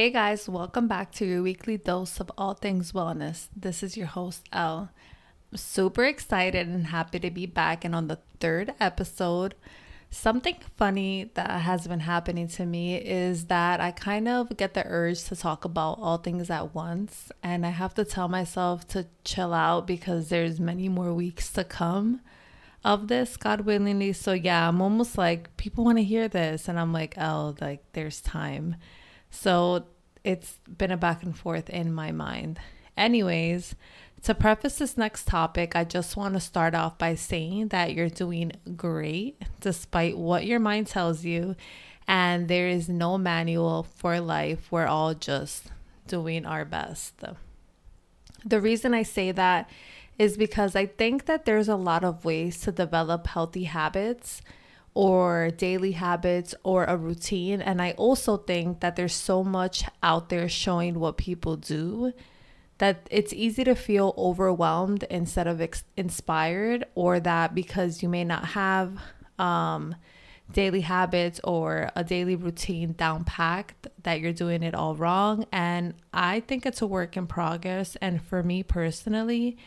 Hey guys, welcome back to your weekly dose of all things wellness. This is your host, Elle. super excited and happy to be back and on the third episode. Something funny that has been happening to me is that I kind of get the urge to talk about all things at once, and I have to tell myself to chill out because there's many more weeks to come of this, God willingly. So yeah, I'm almost like people want to hear this, and I'm like, oh, like there's time. So it's been a back and forth in my mind. Anyways, to preface this next topic, I just want to start off by saying that you're doing great despite what your mind tells you, and there is no manual for life. We're all just doing our best. The reason I say that is because I think that there's a lot of ways to develop healthy habits or daily habits or a routine. And I also think that there's so much out there showing what people do that it's easy to feel overwhelmed instead of ex- inspired, or that because you may not have um, daily habits or a daily routine down packed, that you're doing it all wrong. And I think it's a work in progress. And for me personally,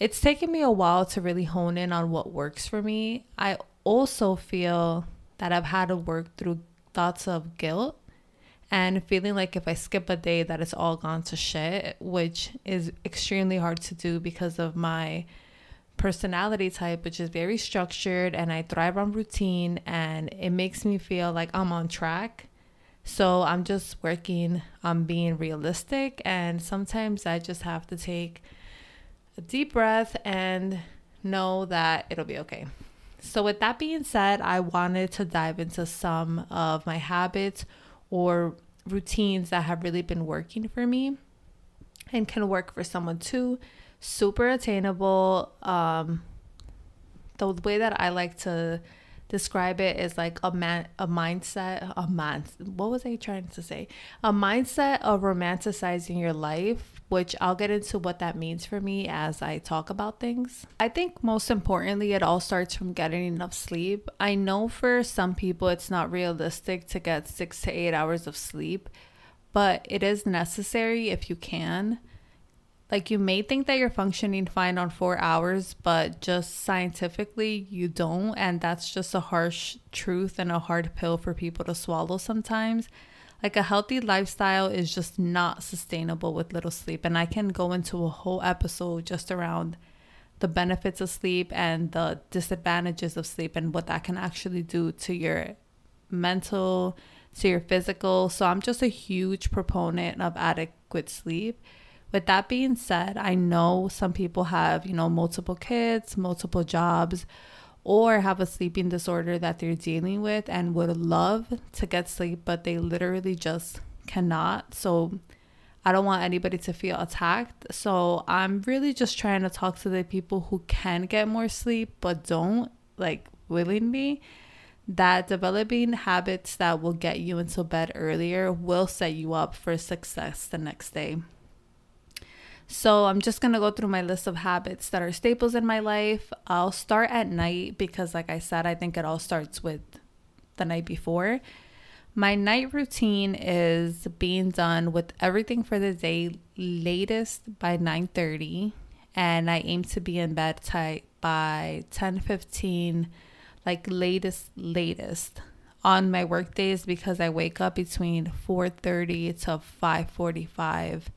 it's taken me a while to really hone in on what works for me. I also feel that I've had to work through thoughts of guilt and feeling like if I skip a day that it's all gone to shit, which is extremely hard to do because of my personality type, which is very structured and I thrive on routine and it makes me feel like I'm on track. So I'm just working on being realistic and sometimes I just have to take a deep breath and know that it'll be okay. So, with that being said, I wanted to dive into some of my habits or routines that have really been working for me and can work for someone too. Super attainable. Um, the way that I like to describe it as like a man a mindset a man what was i trying to say? A mindset of romanticizing your life which i'll get into what that means for me as i talk about things. I think most importantly it all starts from getting enough sleep. I know for some people it's not realistic to get six to eight hours of sleep but it is necessary if you can like you may think that you're functioning fine on four hours, but just scientifically you don't. And that's just a harsh truth and a hard pill for people to swallow sometimes. Like a healthy lifestyle is just not sustainable with little sleep. And I can go into a whole episode just around the benefits of sleep and the disadvantages of sleep and what that can actually do to your mental, to your physical. So I'm just a huge proponent of adequate sleep. With that being said, I know some people have, you know, multiple kids, multiple jobs, or have a sleeping disorder that they're dealing with and would love to get sleep, but they literally just cannot. So I don't want anybody to feel attacked. So I'm really just trying to talk to the people who can get more sleep but don't, like willingly. That developing habits that will get you into bed earlier will set you up for success the next day. So I'm just going to go through my list of habits that are staples in my life. I'll start at night because, like I said, I think it all starts with the night before. My night routine is being done with everything for the day latest by 9:30 and I aim to be in bed tight by 10:15 like latest latest on my work days because I wake up between 4:30 to 5:45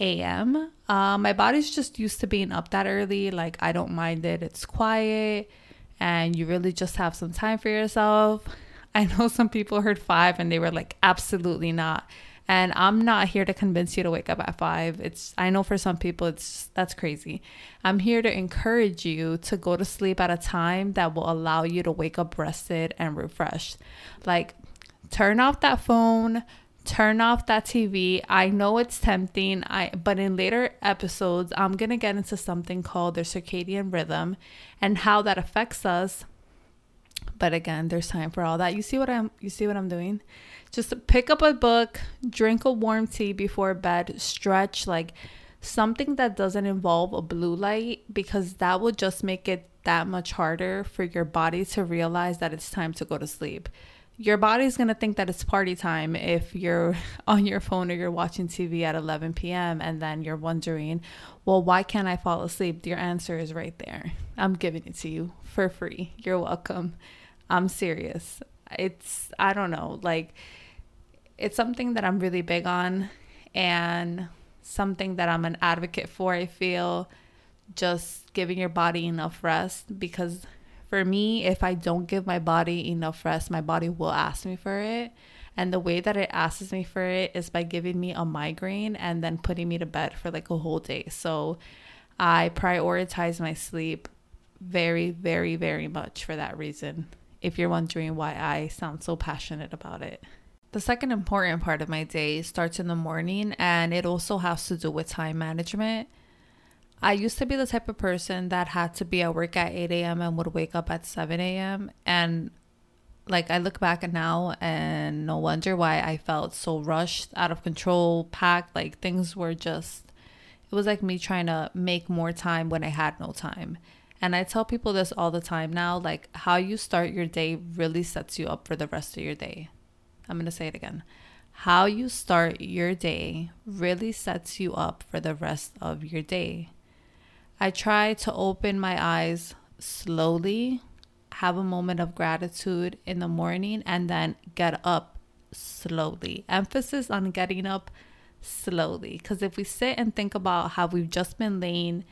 a.m. Uh, my body's just used to being up that early. Like, I don't mind it. It's quiet and you really just have some time for yourself. I know some people heard five and they were like, absolutely not. And I'm not here to convince you to wake up at five. It's, I know for some people, it's, that's crazy. I'm here to encourage you to go to sleep at a time that will allow you to wake up rested and refreshed. Like, turn off that phone, turn off that TV. I know it's tempting. I but in later episodes, I'm going to get into something called the circadian rhythm and how that affects us. But again, there's time for all that. You see what I'm you see what I'm doing? Just pick up a book, drink a warm tea before bed, stretch like something that doesn't involve a blue light because that will just make it that much harder for your body to realize that it's time to go to sleep your body's going to think that it's party time if you're on your phone or you're watching TV at 11 p.m. and then you're wondering, well, why can't I fall asleep? Your answer is right there. I'm giving it to you for free. You're welcome. I'm serious. It's, I don't know, like, it's something that I'm really big on and something that I'm an advocate for. I feel just giving your body enough rest because for me, if I don't give my body enough rest, my body will ask me for it. And the way that it asks me for it is by giving me a migraine and then putting me to bed for like a whole day. So I prioritize my sleep very, very, very much for that reason. If you're wondering why I sound so passionate about it. The second important part of my day starts in the morning and it also has to do with time management. I used to be the type of person that had to be at work at 8 a.m. and would wake up at 7 a.m. And like I look back at now and no wonder why I felt so rushed, out of control, packed. Like things were just, it was like me trying to make more time when I had no time. And I tell people this all the time now like how you start your day really sets you up for the rest of your day. I'm going to say it again. How you start your day really sets you up for the rest of your day. I try to open my eyes slowly, have a moment of gratitude in the morning, and then get up slowly. Emphasis on getting up slowly. Because if we sit and think about how we've just been laying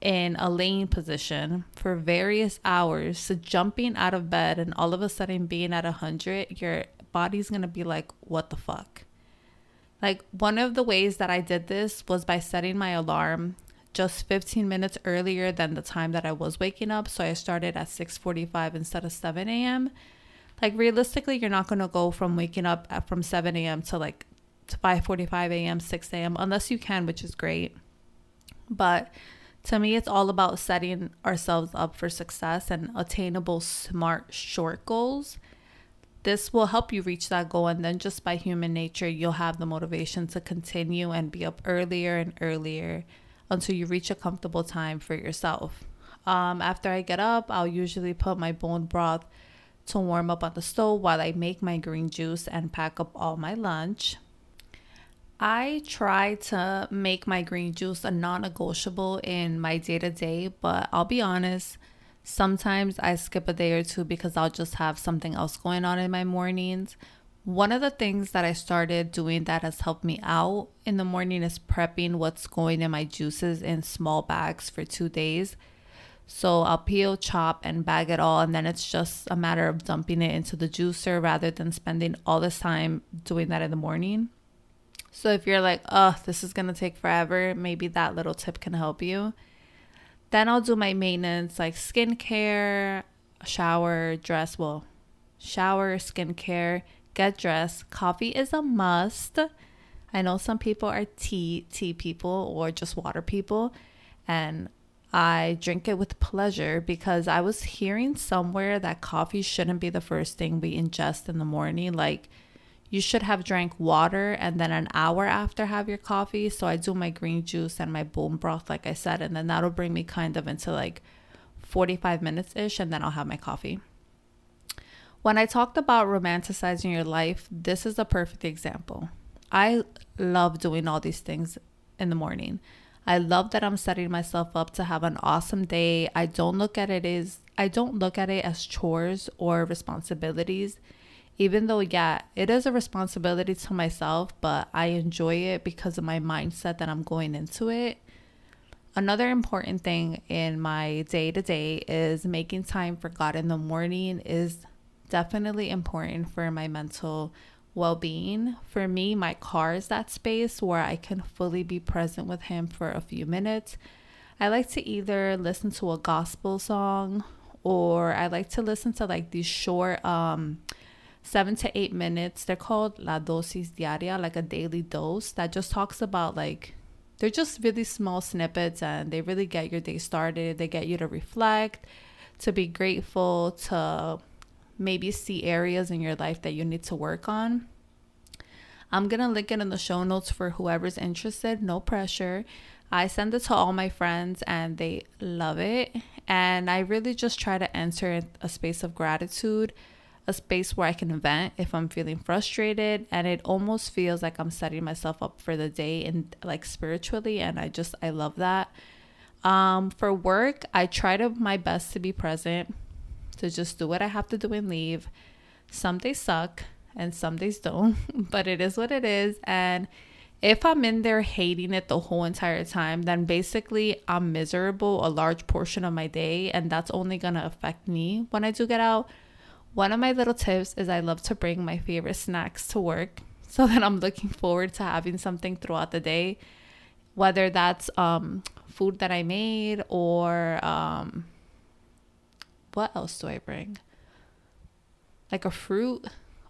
in a laying position for various hours, so jumping out of bed and all of a sudden being at 100, your body's gonna be like, what the fuck? Like, one of the ways that I did this was by setting my alarm just 15 minutes earlier than the time that I was waking up. So I started at 6:45 instead of 7 a.m. Like realistically, you're not gonna go from waking up at, from 7 a.m. to like 5:45 a.m., 6 a.m. unless you can, which is great. But to me, it's all about setting ourselves up for success and attainable, smart, short goals this will help you reach that goal. And then just by human nature, you'll have the motivation to continue and be up earlier and earlier until you reach a comfortable time for yourself. Um, after I get up, I'll usually put my bone broth to warm up on the stove while I make my green juice and pack up all my lunch. I try to make my green juice a non negotiable in my day to day, but I'll be honest, Sometimes I skip a day or two because I'll just have something else going on in my mornings. One of the things that I started doing that has helped me out in the morning is prepping what's going in my juices in small bags for two days. So I'll peel, chop, and bag it all, and then it's just a matter of dumping it into the juicer rather than spending all this time doing that in the morning. So if you're like, oh, this is gonna take forever, maybe that little tip can help you. Then I'll do my maintenance like skincare, shower, dress. Well, shower, skincare, get dressed. Coffee is a must. I know some people are tea tea people or just water people, and I drink it with pleasure because I was hearing somewhere that coffee shouldn't be the first thing we ingest in the morning. Like you should have drank water and then an hour after have your coffee. So I do my green juice and my bone broth, like I said, and then that'll bring me kind of into like 45 minutes ish, and then I'll have my coffee. When I talked about romanticizing your life, this is a perfect example. I love doing all these things in the morning. I love that I'm setting myself up to have an awesome day. I don't look at it as I don't look at it as chores or responsibilities even though, yeah, it is a responsibility to myself, but I enjoy it because of my mindset that I'm going into it. Another important thing in my day to day is making time for God in the morning is definitely important for my mental well being. For me, my car is that space where I can fully be present with Him for a few minutes. I like to either listen to a gospel song or I like to listen to like these short, um, seven to eight minutes. They're called La Dosis Diaria, like a daily dose that just talks about like they're just really small snippets and they really get your day started. They get you to reflect, to be grateful, to maybe see areas in your life that you need to work on. I'm going to link it in the show notes for whoever's interested. No pressure. I send it to all my friends and they love it. And I really just try to enter a space of gratitude a space where I can vent if I'm feeling frustrated and it almost feels like I'm setting myself up for the day and like spiritually and I just I love that. Um for work, I try to my best to be present, to just do what I have to do and leave. Some days suck and some days don't, but it is what it is and if I'm in there hating it the whole entire time, then basically I'm miserable a large portion of my day, and that's only gonna affect me when I do get out. One of my little tips is I love to bring my favorite snacks to work so that I'm looking forward to having something throughout the day, whether that's um, food that I made or um, what else do I bring? Like a fruit,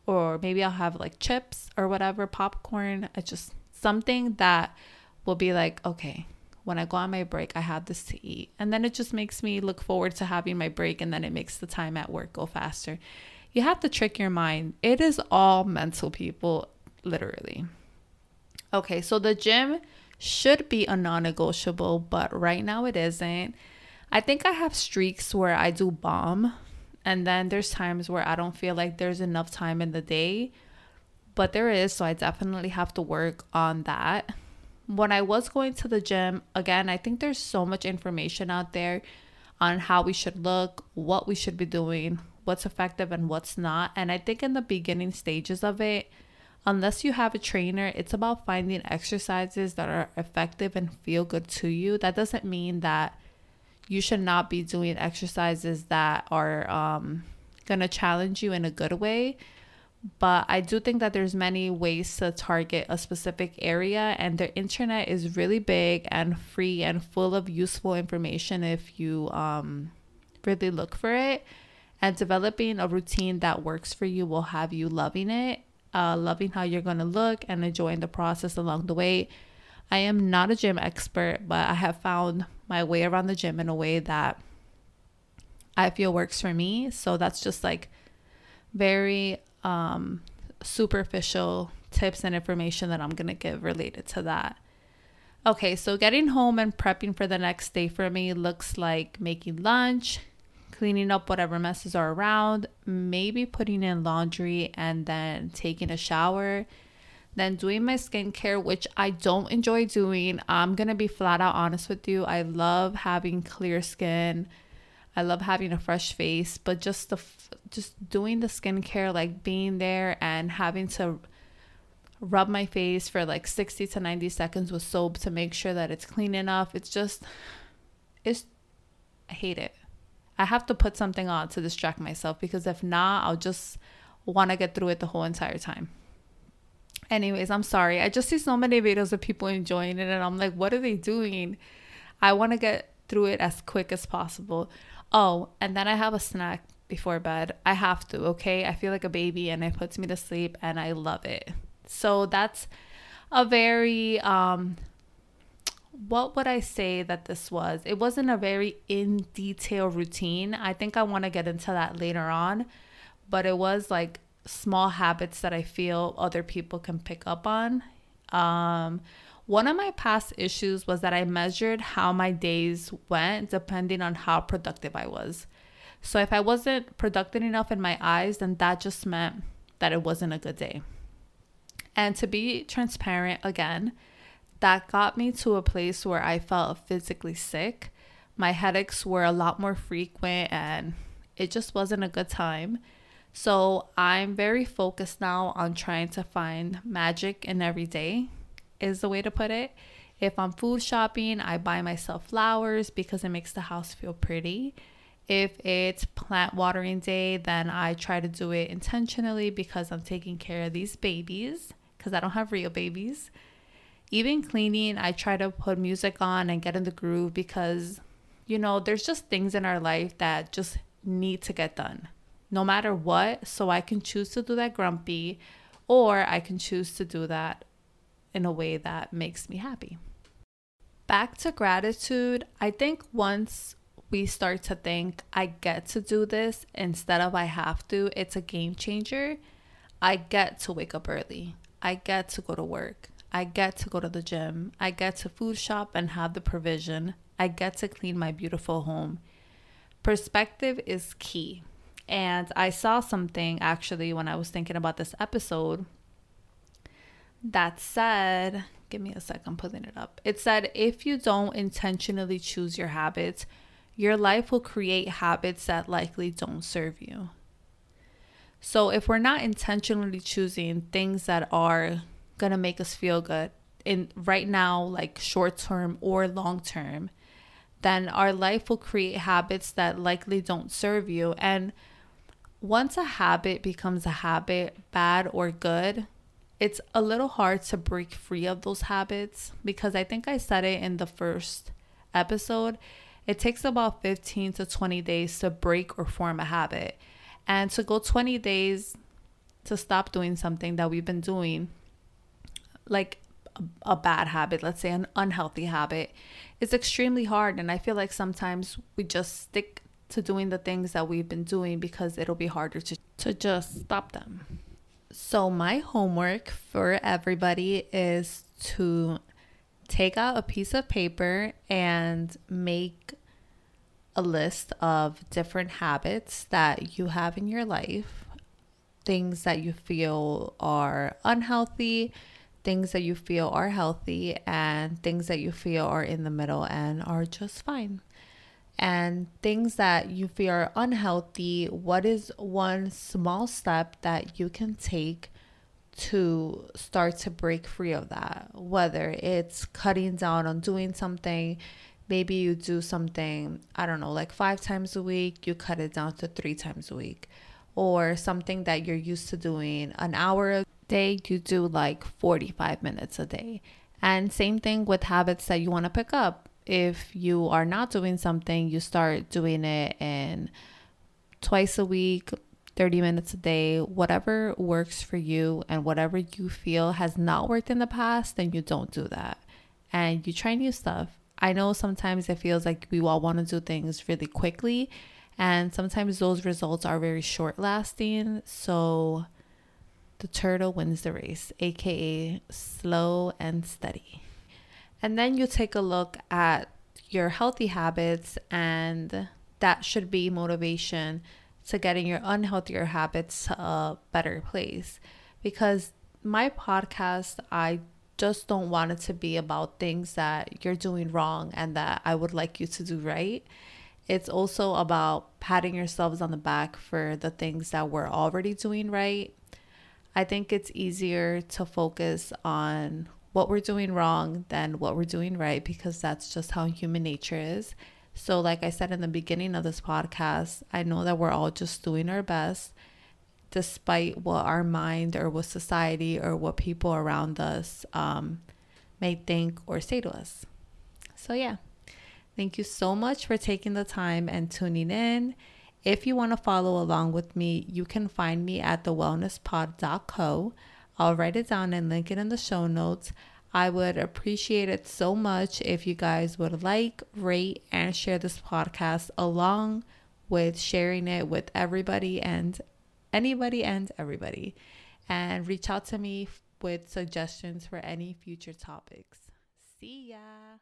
or maybe I'll have like chips or whatever, popcorn. I just something that will be like, okay, when I go on my break, I have this to eat. And then it just makes me look forward to having my break and then it makes the time at work go faster. You have to trick your mind. It is all mental, people, literally. Okay, so the gym should be a non negotiable, but right now it isn't. I think I have streaks where I do bomb, and then there's times where I don't feel like there's enough time in the day but there is, so I definitely have to work on that. When I was going to the gym, again, I think there's so much information out there on how we should look, what we should be doing, what's effective and what's not. And I think in the beginning stages of it, unless you have a trainer, it's about finding exercises that are effective and feel good to you. That doesn't mean that you should not be doing exercises that are um, going to challenge you in a good way. But I do think that there's many ways to target a specific area and the internet is really big and free and full of useful information if you um, really look for it. And developing a routine that works for you will have you loving it uh, loving how you're going to look and enjoying the process along the way. I am not a gym expert but i have found my way around the gym in a way that i feel works for me so that's just like very um, superficial tips and information that I'm going to give related to that. Okay, so getting home and prepping for the next day for me looks like making lunch, cleaning up whatever messes are around, maybe putting in laundry, and then taking a shower. Then doing my skincare, which I don't enjoy doing. I'm gonna be flat out honest with you. I love having clear skin. I love having a fresh face, but just the just doing the skincare, like being there and having to rub my face for like 60 to 90 seconds with soap to make sure that it's clean enough. It's just it's I hate it. I have to put something on to distract myself because if not, I'll just want to get through it the whole entire time. Anyways, I'm sorry. I just see so many videos of people enjoying it and I'm like, what are they doing? I want to get through it as quick as possible. Oh, and then I have a snack before bed. I have to, okay? I feel like a baby and it puts me to sleep and I love it. So that's a very um what would I say that this was? It wasn't a very in detail routine. I think I want to get into that later on, but it was like small habits that I feel other people can pick up on. Um one of my past issues was that I measured how my days went depending on how productive I was. So if I wasn't productive enough in my eyes, then that just meant that it wasn't a good day. And to be transparent again, that got me to a place where I felt physically sick. My headaches were a lot more frequent and it just wasn't a good time. So I'm very focused now on trying to find magic in every day is the way to put it. If I'm food shopping, I buy myself flowers because it makes the house feel pretty. If it's plant watering day, then I try to do it intentionally because I'm taking care of these babies because I don't have real babies. Even cleaning, I try to put music on and get in the groove because, you know, there's just things in our life that just need to get done no matter what. So I can choose to do that grumpy or I can choose to do that in a way that makes me happy. Back to gratitude, I think once we start to think, I get to do this instead of I have to, it's a game changer. I get to wake up early. I get to go to work. I get to go to the gym. I get to food shop and have the provision. I get to clean my beautiful home. Perspective is key. And I saw something actually when I was thinking about this episode that said, give me a sec, I'm pulling it up. It said, if you don't intentionally choose your habits, your life will create habits that likely don't serve you. So if we're not intentionally choosing things that are going to make us feel good in right now like short term or long term, then our life will create habits that likely don't serve you and once a habit becomes a habit, bad or good, it's a little hard to break free of those habits because I think I said it in the first episode. It takes about 15 to 20 days to break or form a habit. And to go 20 days to stop doing something that we've been doing, like a, bad habit, let's say an unhealthy habit, is extremely hard. And I feel like sometimes we just stick to doing the things that we've been doing because it'll be harder to, to just stop them. So, my homework for everybody is to take out a piece of paper and make a list of different habits that you have in your life, things that you feel are unhealthy, things that you feel are healthy, and things that you feel are in the middle and are just fine and things that you feel are unhealthy, what is one small step that you can take to start to break free of that? Whether it's cutting down on doing something, maybe you do something, I don't know, like five times a week, you cut it down to three times a week. Or something that you're used to doing an hour a day, you do like 45 minutes a day. And same thing with habits that you want to pick up if you are not doing something, you start doing it in twice a week, 30 minutes a day, whatever works for you and whatever you feel has not worked in the past, then you don't do that. And you try new stuff. I know sometimes it feels like we all want to do things really quickly, and sometimes those results are very short lasting. So the turtle wins the race, aka slow and steady. And then you take a look at your healthy habits, and that should be motivation to getting your unhealthier habits to a better place. Because my podcast, I just don't want it to be about things that you're doing wrong and that I would like you to do right. It's also about patting yourselves on the back for the things that we're already doing right. I think it's easier to focus on what we're doing wrong than what we're doing right because that's just how human nature is. So, like I said in the beginning of this podcast, I know that we're all just doing our best despite what our mind or what society or what people around us um, may think or say to us. So, yeah, thank you so much for taking the time and tuning in. If you want to follow along with me, you can find me at thewellnesspod.co. I'll write it down and link it in the show notes. I would appreciate it so much if you guys would like, rate, and share this podcast along with sharing it with everybody and anybody and everybody. And reach out to me with suggestions for any future topics. See ya.